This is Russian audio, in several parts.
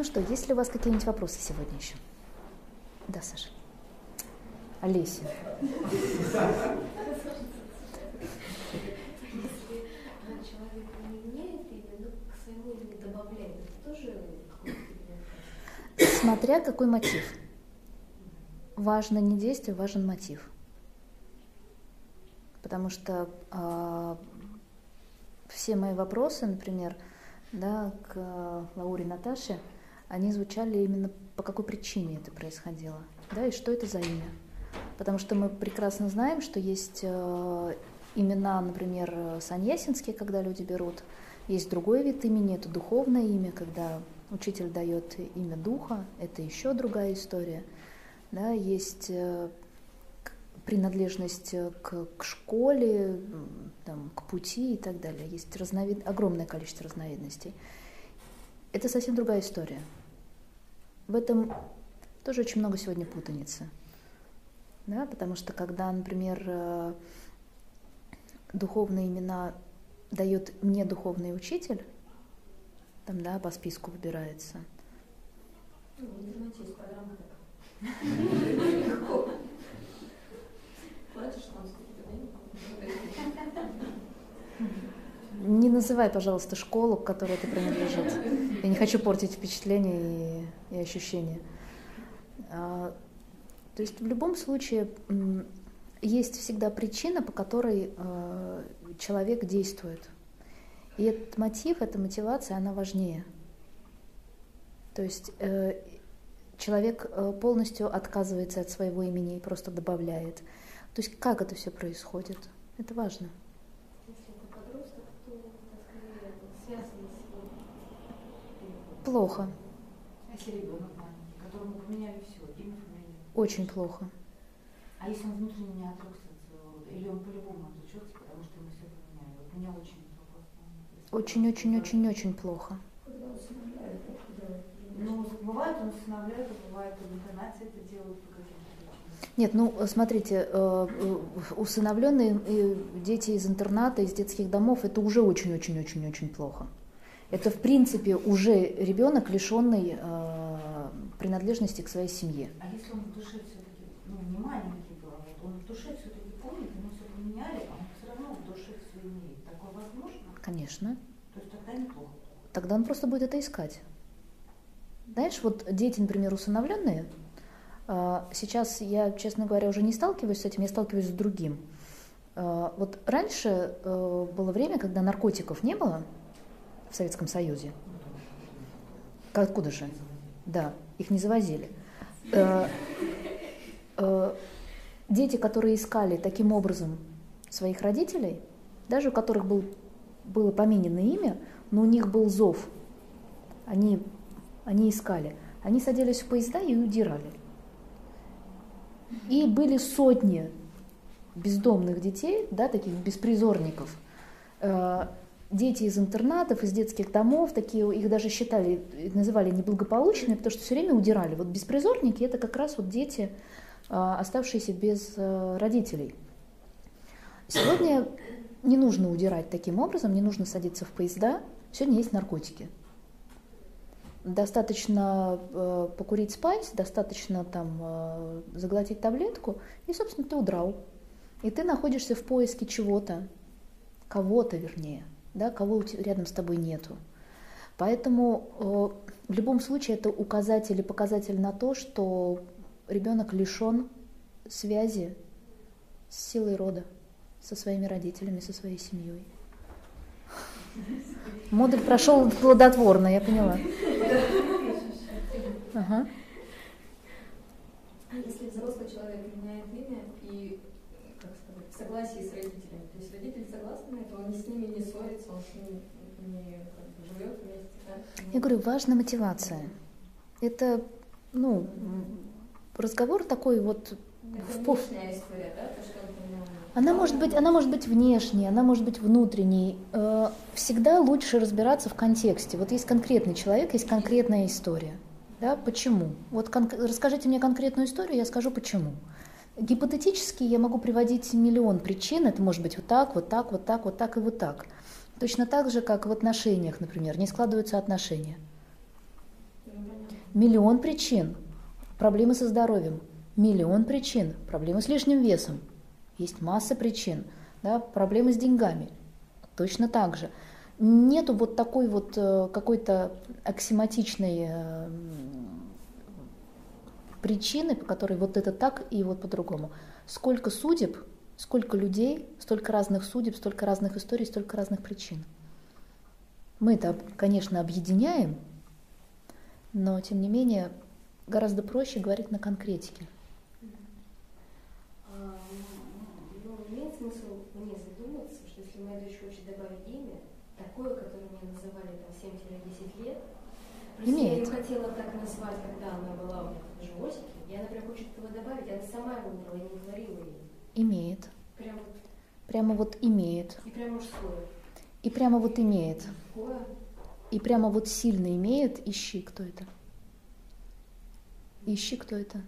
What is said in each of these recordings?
Ну что, есть ли у вас какие-нибудь вопросы сегодня еще? Да, Саша. Олеся. Смотря какой мотив. Важно не действие, важен мотив. Потому что э, все мои вопросы, например, да, к Лауре Наташе, они звучали именно по какой причине это происходило, да, и что это за имя. Потому что мы прекрасно знаем, что есть э, имена, например, саньясинские, когда люди берут, есть другой вид имени, это духовное имя, когда учитель дает имя духа, это еще другая история. Да, есть э, принадлежность к, к школе, там, к пути и так далее. Есть разновид... огромное количество разновидностей. Это совсем другая история. В этом тоже очень много сегодня путаницы. Да, потому что когда, например, э, духовные имена дает не духовный учитель, там, да, по списку выбирается. Ну, не называй, пожалуйста, школу, к которой ты принадлежит. Я не хочу портить впечатление и, и ощущения. А, то есть в любом случае есть всегда причина, по которой э, человек действует. И этот мотив, эта мотивация, она важнее. То есть э, человек э, полностью отказывается от своего имени и просто добавляет. То есть как это все происходит, это важно. Если это подросток, то скорее связано с Плохо. А если ребенок маленький, которому поменяли все, имя, фамилия? Очень плохо. А если он внутренне не отрекся от своего рода? Или он по-любому отречется, потому что ему все поменяли? Вот меня очень Очень-очень-очень-очень плохо. Ну, бывает он усыновляет, а бывает в интернате это делают по каким-то Нет, ну, смотрите, э, э, усыновленные э, дети из интерната, из детских домов, это уже очень-очень-очень-очень плохо. Это, в принципе, уже ребенок, лишенный принадлежности к своей семье. А если он в душе все-таки, ну, не маленький был, а вот он в душе все-таки помнит, ему все поменяли, а он все равно в душе все имеет. Такое возможно? Конечно. То есть тогда неплохо. Тогда он просто будет это искать. Знаешь, вот дети, например, усыновленные, а, сейчас я, честно говоря, уже не сталкиваюсь с этим, я сталкиваюсь с другим. А, вот раньше э, было время, когда наркотиков не было в Советском Союзе. Откуда же? Да, их не завозили. Э, э, дети, которые искали таким образом своих родителей, даже у которых был, было поменено имя, но у них был зов, они они искали. Они садились в поезда и удирали. И были сотни бездомных детей, да, таких беспризорников, э, дети из интернатов, из детских домов, такие их даже считали, называли неблагополучными, потому что все время удирали. Вот беспризорники это как раз вот дети, э, оставшиеся без э, родителей. Сегодня не нужно удирать таким образом, не нужно садиться в поезда. Сегодня есть наркотики достаточно э, покурить спать, достаточно там э, заглотить таблетку, и, собственно, ты удрал. И ты находишься в поиске чего-то, кого-то вернее, да, кого рядом с тобой нету. Поэтому э, в любом случае это указатель и показатель на то, что ребенок лишен связи с силой рода, со своими родителями, со своей семьей. Модуль прошел плодотворно, я поняла. Ага. Если взрослый человек меняет имя и как сказать, в согласии с родителями, родители согласны на это, он с ними не ссорится, он с ними не как бы, живет вместе. Да? Я говорю, важна мотивация. Это, ну, разговор такой вот... В... история, да? То, что она может быть, она может быть внешней, она может быть внутренней. Э, всегда лучше разбираться в контексте. Вот есть конкретный человек, есть конкретная история. Да, почему? Вот кон- расскажите мне конкретную историю, я скажу почему. Гипотетически я могу приводить миллион причин. Это может быть вот так, вот так, вот так, вот так и вот так. Точно так же, как в отношениях, например, не складываются отношения. Миллион причин. Проблемы со здоровьем. Миллион причин. Проблемы с лишним весом. Есть масса причин. Да, проблемы с деньгами. Точно так же. Нету вот такой вот э, какой-то аксиматичной э, причины, по которой вот это так и вот по-другому. Сколько судеб, сколько людей, столько разных судеб, столько разных историй, столько разных причин. Мы это, конечно, объединяем, но тем не менее гораздо проще говорить на конкретике. А, ну, имеет смысл мне задуматься, что если моя дочь хочет добавить имя, такое, которое мне называли там 7-10 лет, Имеет. я ее хотела так назвать, когда она была в животике, и она прям хочет его добавить, она сама его выбрала, я не говорила ей. Имеет. Прям вот, Прямо вот имеет. и прям мужское. И прямо вот имеет. Такое. И прямо вот сильно имеет, ищи, кто это. Ищи, кто это.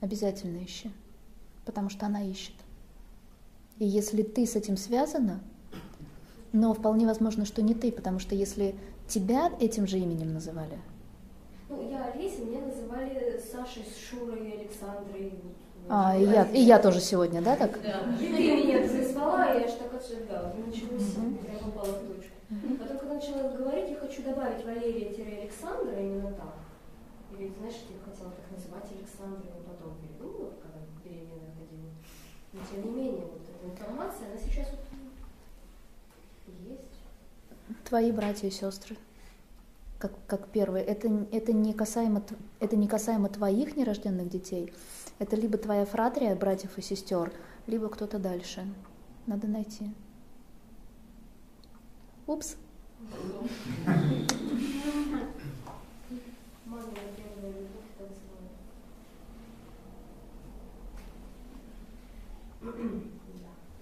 Обязательно ищи. Потому что она ищет. И если ты с этим связана, но вполне возможно, что не ты, потому что если тебя этим же именем называли, Ну, я Олеся, меня называли Сашей, Шурой, Александрой. А, и я, и я тоже сегодня, да, так? Да. Ты меня зазвала, я аж так. Ну, началось, я попала в точку. Потом, когда начала говорить, я хочу добавить Валерия-Александра именно так. Или, знаешь, я хотела так называть Александра, но потом передумала, когда беременная ходила. Но тем не менее, вот эта информация, она сейчас вот есть. Твои братья и сестры, как, как первые, это, это, не касаемо, это не касаемо твоих нерожденных детей, это либо твоя фратрия, братьев и сестер, либо кто-то дальше. Надо найти. Упс.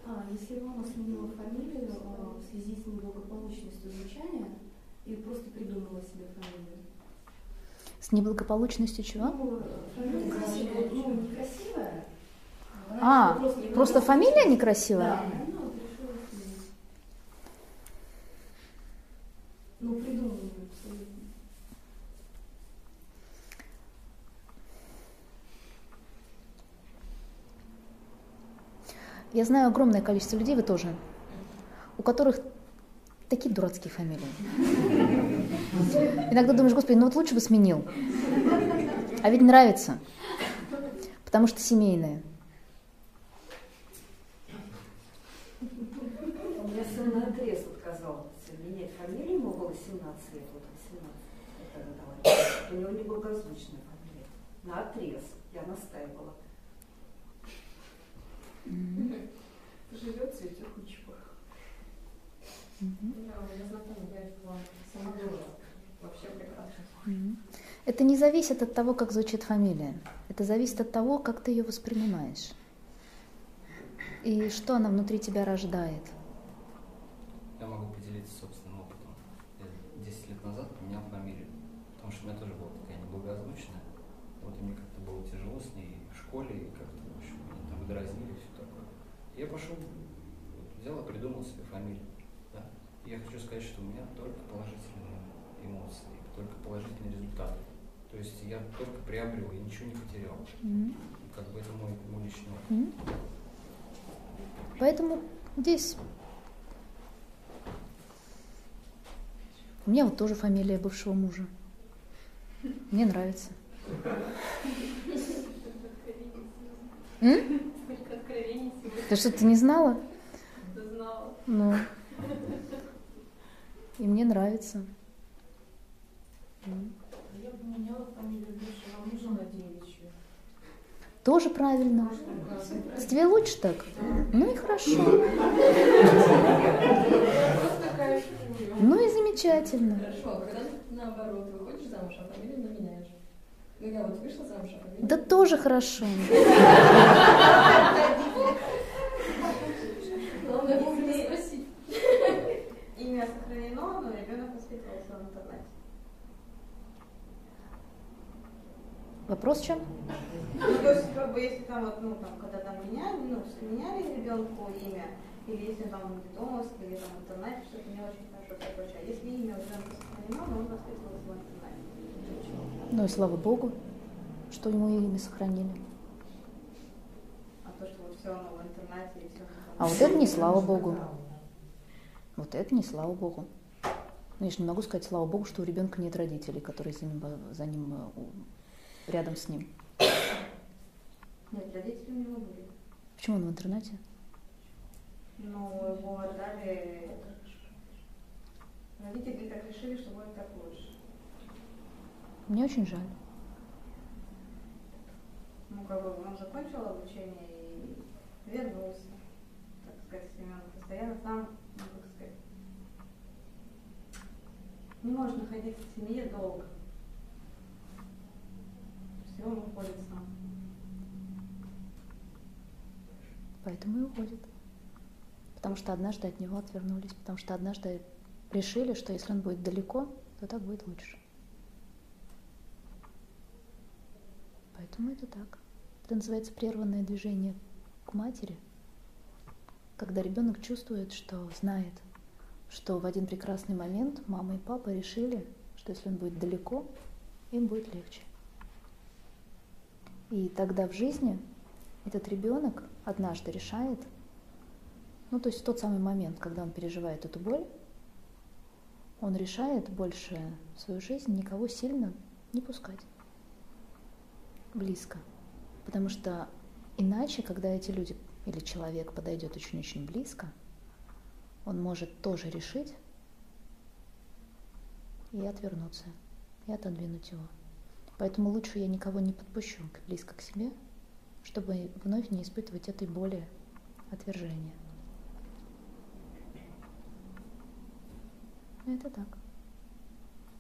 А, если мама сменила фамилию а, в связи с неблагополучностью звучания и просто придумала себе фамилию. С неблагополучностью чего? Ну, фамилия красивая, ну, некрасивая. А, Она решила просто фамилия некрасивая? Да, сменить. Ну, придумала абсолютно. Я знаю огромное количество людей, вы тоже, у которых такие дурацкие фамилии. Иногда думаешь, господи, ну вот лучше бы сменил. А ведь нравится, потому что семейные. У меня сын на отрез отказался менять фамилию, ему было 17 лет, вот 18, я тогда дала. У него неблагозвучная фамилия. На отрез. Я настаивала. Живет, цветет, ничего. Да, у меня знакомая девочка была сама тоже вообще прекрасно. Мгм. Это не зависит от того, как звучит фамилия. Это зависит от того, как ты ее воспринимаешь. И что она внутри тебя рождает. Я могу поделиться собственным опытом. 10 лет назад поменял фамилию, потому что у меня тоже была такая неблагозвучная. Вот и мне как-то было тяжело с ней в школе, и как-то, в общем, меня там дразнили все такое. Я пошел, вот, взял и придумал себе фамилию. Да? И я хочу сказать, что у меня только положительные эмоции, только положительные результаты. То есть я только приобрел, я ничего не потерял. Мгм. Как бы это мой, мой личный. Мгм. Поэтому здесь у меня вот тоже фамилия бывшего мужа. Мне нравится. М? Ты что, ты не знала? знала. Ну. И мне нравится. М. Я бы меняла фамилию бывшего мужа на девичью. Тоже правильно. С тебе лучше так? Ну и хорошо. Ну и замечательно. Хорошо, а когда наоборот выходишь замуж, а фамилию не меняешь? Ну я вот вышла замуж, а фамилию Да тоже хорошо. Главное вовремя спросить. Имя сохранено, но ребенок воспитывался в интернете. Вопрос в чем? Ну, то есть, как бы, если там, вот, ну, там, когда там меняли, ну, меняли ребенку имя, или если там в детдомовске, или там в интернете, что-то не очень хорошо А если имя у ребенка сохранено, но он воспитывался в интернете. Ну и слава Богу, что ему имя сохранили. А то, что вот все равно в интернате и все. А вот это не слава Богу. Вот это не слава Богу. Ну, я же не могу сказать, слава Богу, что у ребенка нет родителей, которые за ним, за ним э, рядом с ним. Нет, родители у него были. Почему он в интернате? Но его отдали... Родители так решили, что будет так лучше. Мне очень жаль. Ну, как бы он закончил обучение и вернулся, так сказать, Семен постоянно сам, ну, как сказать, не может находиться в семье долго. Он уходит сам. Поэтому и уходит. Потому что однажды от него отвернулись, потому что однажды решили, что если он будет далеко, то так будет лучше. Поэтому это так. Это называется прерванное движение к матери, когда ребенок чувствует, что знает, что в один прекрасный момент мама и папа решили, что если он будет далеко, им будет легче. И тогда в жизни этот ребенок однажды решает, ну то есть в тот самый момент, когда он переживает эту боль, он решает больше в свою жизнь никого сильно не пускать близко. Потому что иначе, когда эти люди или человек подойдет очень-очень близко, он может тоже решить и отвернуться, и отодвинуть его. Поэтому лучше я никого не подпущу близко к себе, чтобы вновь не испытывать этой боли отвержения. Это так.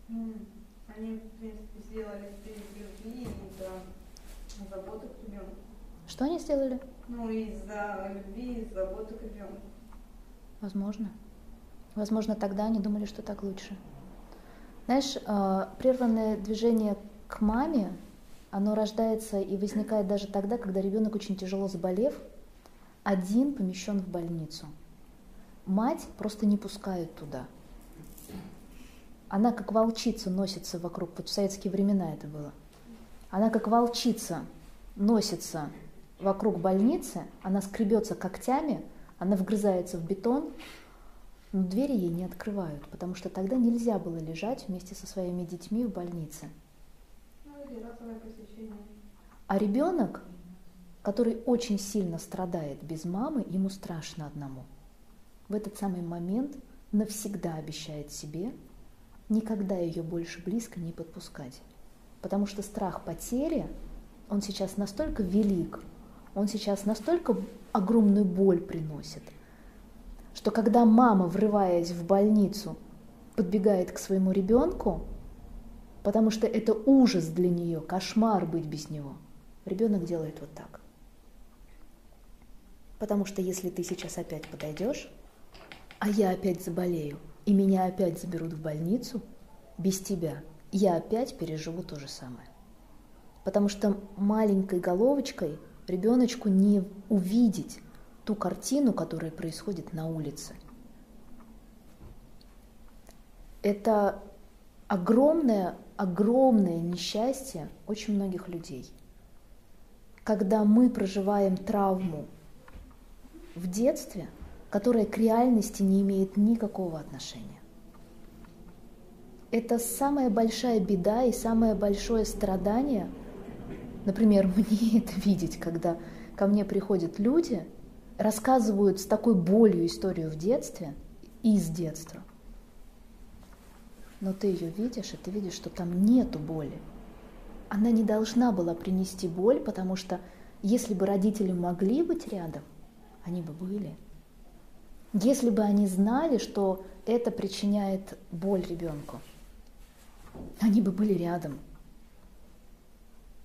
Ну, Они, в принципе, сделали из любви и из-за заботы к ребенку. Что они сделали? Ну, из-за любви, из заботы к ребенку. Возможно. Возможно, тогда они думали, что так лучше. Знаешь, э, прерванное движение к маме, оно рождается и возникает даже тогда, когда ребенок очень тяжело заболев, один помещен в больницу. Мать просто не пускают туда. Она как волчица носится вокруг, вот в советские времена это было. Она как волчица носится вокруг больницы, она скребется когтями, она вгрызается в бетон, но двери ей не открывают, потому что тогда нельзя было лежать вместе со своими детьми в больнице. Ну, или разовое посещение. А ребенок, который очень сильно страдает без мамы, ему страшно одному. В этот самый момент навсегда обещает себе никогда ее больше близко не подпускать. Потому что страх потери, он сейчас настолько велик, он сейчас настолько огромную боль приносит, что когда мама, врываясь в больницу, подбегает к своему ребенку, потому что это ужас для нее, кошмар быть без него, ребенок делает вот так. Потому что если ты сейчас опять подойдешь, а я опять заболею, и меня опять заберут в больницу, без тебя, я опять переживу то же самое. Потому что маленькой головочкой ребеночку не увидеть ту картину, которая происходит на улице. Это огромное, огромное несчастье очень многих людей. Когда мы проживаем травму в детстве, которая к реальности не имеет никакого отношения. Это самая большая беда и самое большое страдание. Например, мне это видеть, когда ко мне приходят люди, рассказывают с такой болью историю в детстве, из детства. Но ты ее видишь, и ты видишь, что там нету боли. Она не должна была принести боль, потому что если бы родители могли быть рядом, они бы были. Если бы они знали, что это причиняет боль ребенку, они бы были рядом.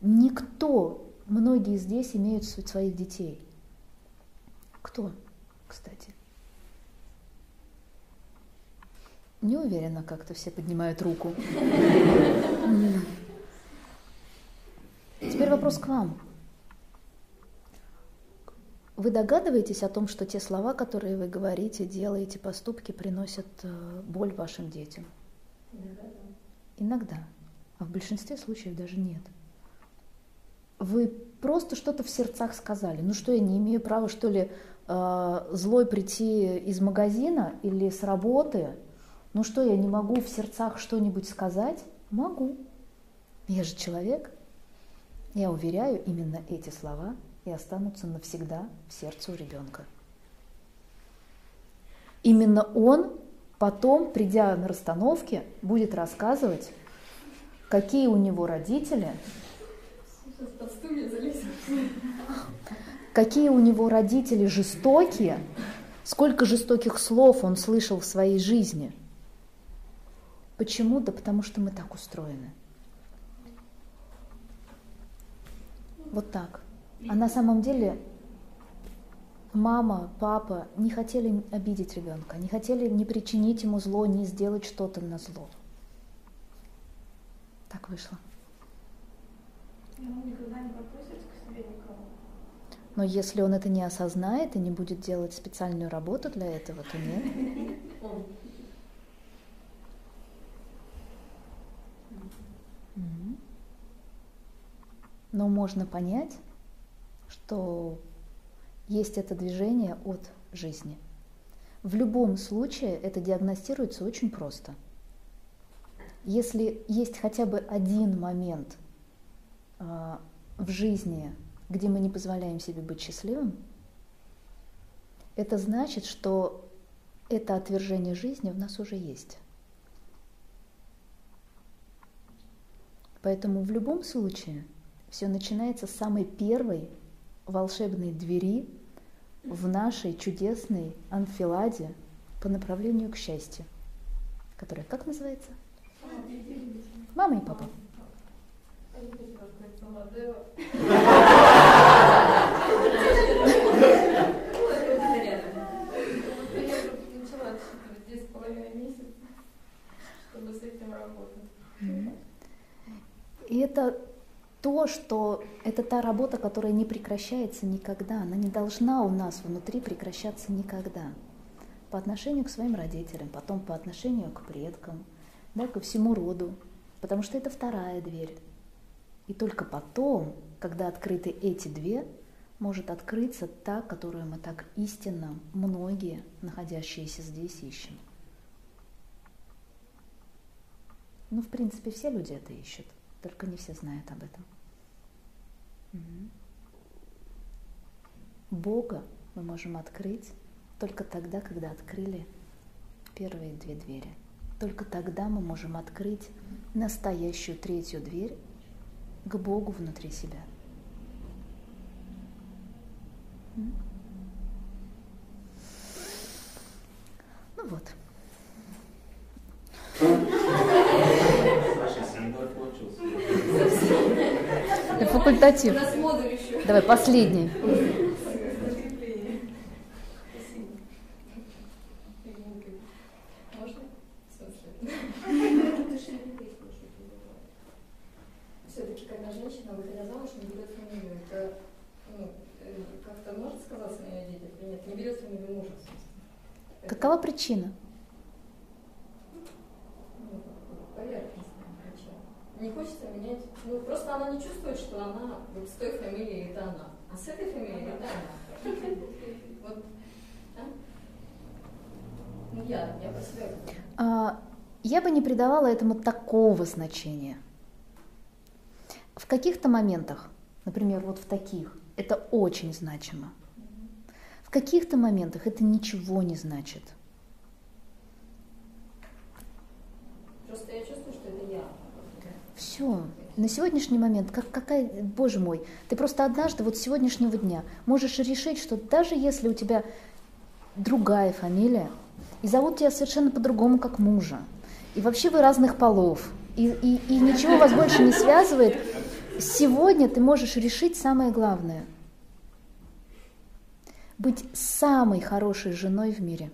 Никто, многие здесь имеют своих детей. Кто, кстати? Не уверена, как-то все поднимают руку. Теперь вопрос к вам. Вы догадываетесь о том, что те слова, которые вы говорите, делаете, поступки приносят э, боль вашим детям? Иногда да. Иногда. а в большинстве случаев даже нет. Вы просто что-то в сердцах сказали. Ну что, я не имею права, что ли, э, злой прийти из магазина или с работы? Ну что, я не могу в сердцах что-нибудь сказать? Могу. Я же человек. Я уверяю, именно эти слова и останутся навсегда в сердце у ребенка. Именно он потом, придя на расстановке, будет рассказывать, какие у него родители, какие у него родители жестокие, сколько жестоких слов он слышал в своей жизни. Почему? Да потому что мы так устроены. Вот так. А на самом деле мама, папа не хотели обидеть ребенка, не хотели не причинить ему зло, не сделать что-то на зло. Так вышло. Но если он это не осознает и не будет делать специальную работу для этого, то нет. Но можно понять, что есть это движение от жизни. В любом случае это диагностируется очень просто. Если есть хотя бы один момент э, в жизни, где мы не позволяем себе быть счастливым, это значит, что это отвержение жизни в нас уже есть. Поэтому в любом случае все начинается с самой первой волшебной двери в нашей чудесной анфиладе по направлению к счастью, которая как называется? Мама и папа. И это то, что это та работа, которая не прекращается никогда, она не должна у нас внутри прекращаться никогда. По отношению к своим родителям, потом по отношению к предкам, да, ко всему роду, потому что это вторая дверь. И только потом, когда открыты эти две, может открыться та, которую мы так истинно, многие, находящиеся здесь, ищем. Ну, в принципе, все люди это ищут, только не все знают об этом. Бога мы можем открыть только тогда, когда открыли первые две двери. Только тогда мы можем открыть настоящую третью дверь к Богу внутри себя. Ну вот. Это факультатив. Давай, последний. Можно? Все-таки, когда женщина, выходя замуж, не берет фамилию, это ну, э, как-то может сказаться на ее детях или нет? Не берет фамилию мужа, собственно. Это, Какова причина? ну, поверхностная причина. Не хочется менять. Ну, просто она не чувствует, что она вот с той фамилией это она. А с этой фамилией это она. Вот. а? Ну, я. А, Я бы не придавала этому такого значения. В каких-то моментах, например, вот в таких, это очень значимо. В каких-то моментах это ничего не значит. Просто я чувствую, что это я. Все. На сегодняшний момент, как, какая, боже мой, ты просто однажды, вот с сегодняшнего дня, можешь решить, что даже если у тебя другая фамилия, и зовут тебя совершенно по-другому, как мужа, и вообще вы разных полов, и, и, и ничего вас больше не связывает, сегодня ты можешь решить самое главное. Быть самой хорошей женой в мире.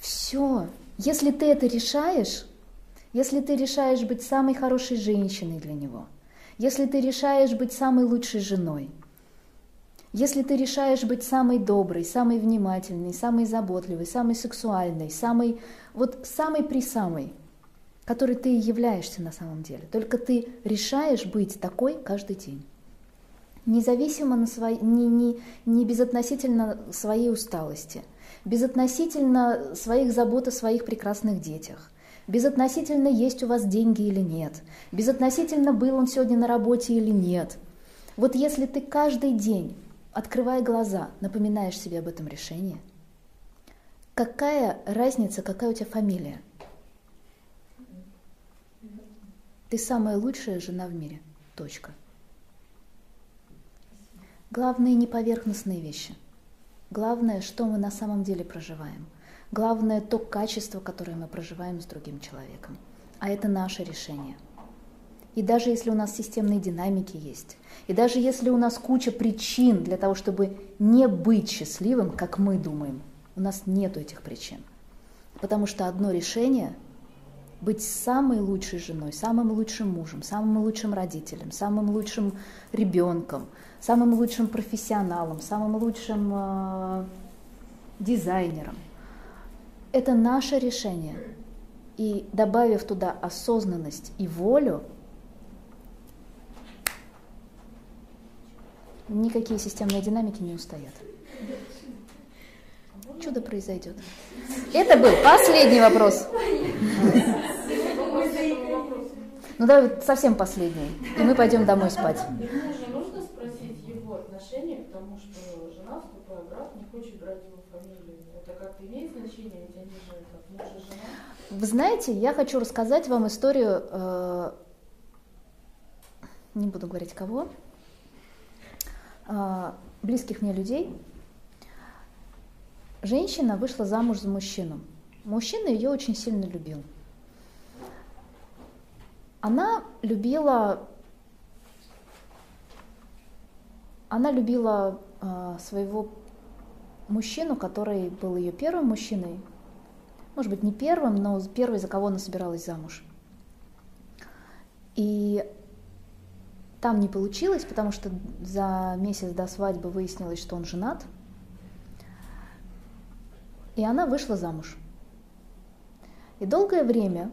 Все. Если ты это решаешь, если ты решаешь быть самой хорошей женщиной для него, если ты решаешь быть самой лучшей женой, если ты решаешь быть самой доброй, самой внимательной, самой заботливой, самой сексуальной, самой, вот самой при самой, которой ты являешься на самом деле. Только ты решаешь быть такой каждый день. Независимо на свои, не, не, не безотносительно своей усталости, безотносительно своих забот о своих прекрасных детях, безотносительно есть у вас деньги или нет, безотносительно был он сегодня на работе или нет. Вот если ты каждый день, открывая глаза, напоминаешь себе об этом решении, какая разница, какая у тебя фамилия? Ты самая лучшая жена в мире. Точка. Главное не поверхностные вещи. Главное, что мы на самом деле проживаем – Главное то качество, которое мы проживаем с другим человеком. А это наше решение. И даже если у нас системные динамики есть, и даже если у нас куча причин для того, чтобы не быть счастливым, как мы думаем, у нас нет этих причин. Потому что одно решение – быть самой лучшей женой, самым лучшим мужем, самым лучшим родителем, самым лучшим ребенком, самым лучшим профессионалом, самым лучшим э, дизайнером – это наше решение. И добавив туда осознанность и волю, никакие системные динамики не устоят. Чудо произойдет. Это был последний вопрос. Ну давай совсем последний, и мы пойдем домой спать. Нужно спросить его отношение к тому, что жена, вступая в брак, не хочет брать его фамилию. Это как-то имеет значение, ведь они же как муж и жена. Вы знаете, я хочу рассказать вам историю, э, не буду говорить кого, близких мне людей. Женщина вышла замуж за мужчину. Мужчина ее очень сильно любил. Она любила, она любила э, своего мужчину, который был ее первым мужчиной, может быть, не первым, но первый, за кого она собиралась замуж. И там не получилось, потому что за месяц до свадьбы выяснилось, что он женат. И она вышла замуж. И долгое время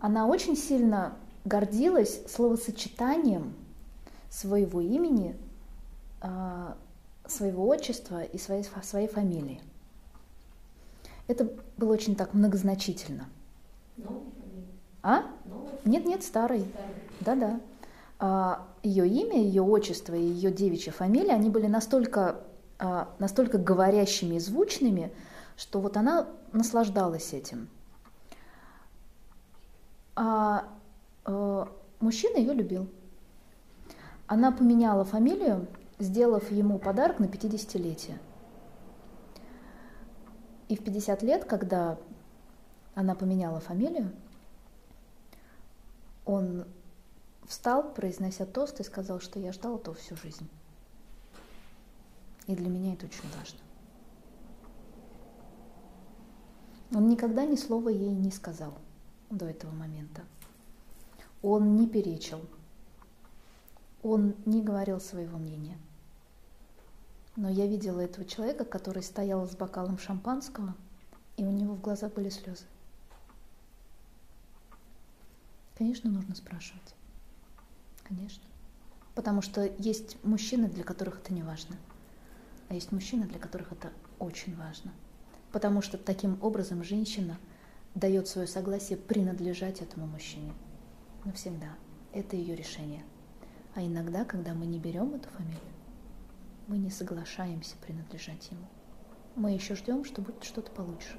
она очень сильно гордилась словосочетанием своего имени а, своего отчества и своей, своей фамилии. Это было очень так многозначительно. А? Нет, нет, старый. Да-да. А, ее имя, ее отчество и ее девичья фамилия, они были настолько, а, настолько говорящими и звучными, что вот она наслаждалась этим. А, а мужчина ее любил. Она поменяла фамилию, сделав ему подарок на 50-летие. И в 50 лет, когда она поменяла фамилию, он встал, произнося тост, и сказал, что я ждал этого всю жизнь. И для меня это очень важно. Он никогда ни слова ей не сказал до этого момента. Он не перечил. Он не говорил своего мнения. Но я видела этого человека, который стоял с бокалом шампанского, и у него в глазах были слезы. Конечно, нужно спрашивать. Конечно. Потому что есть мужчины, для которых это не важно. А есть мужчины, для которых это очень важно. Потому что таким образом женщина дает свое согласие принадлежать этому мужчине. Навсегда. Это ее решение. А иногда, когда мы не берем эту фамилию, мы не соглашаемся принадлежать ему. Мы еще ждем, что будет что-то получше.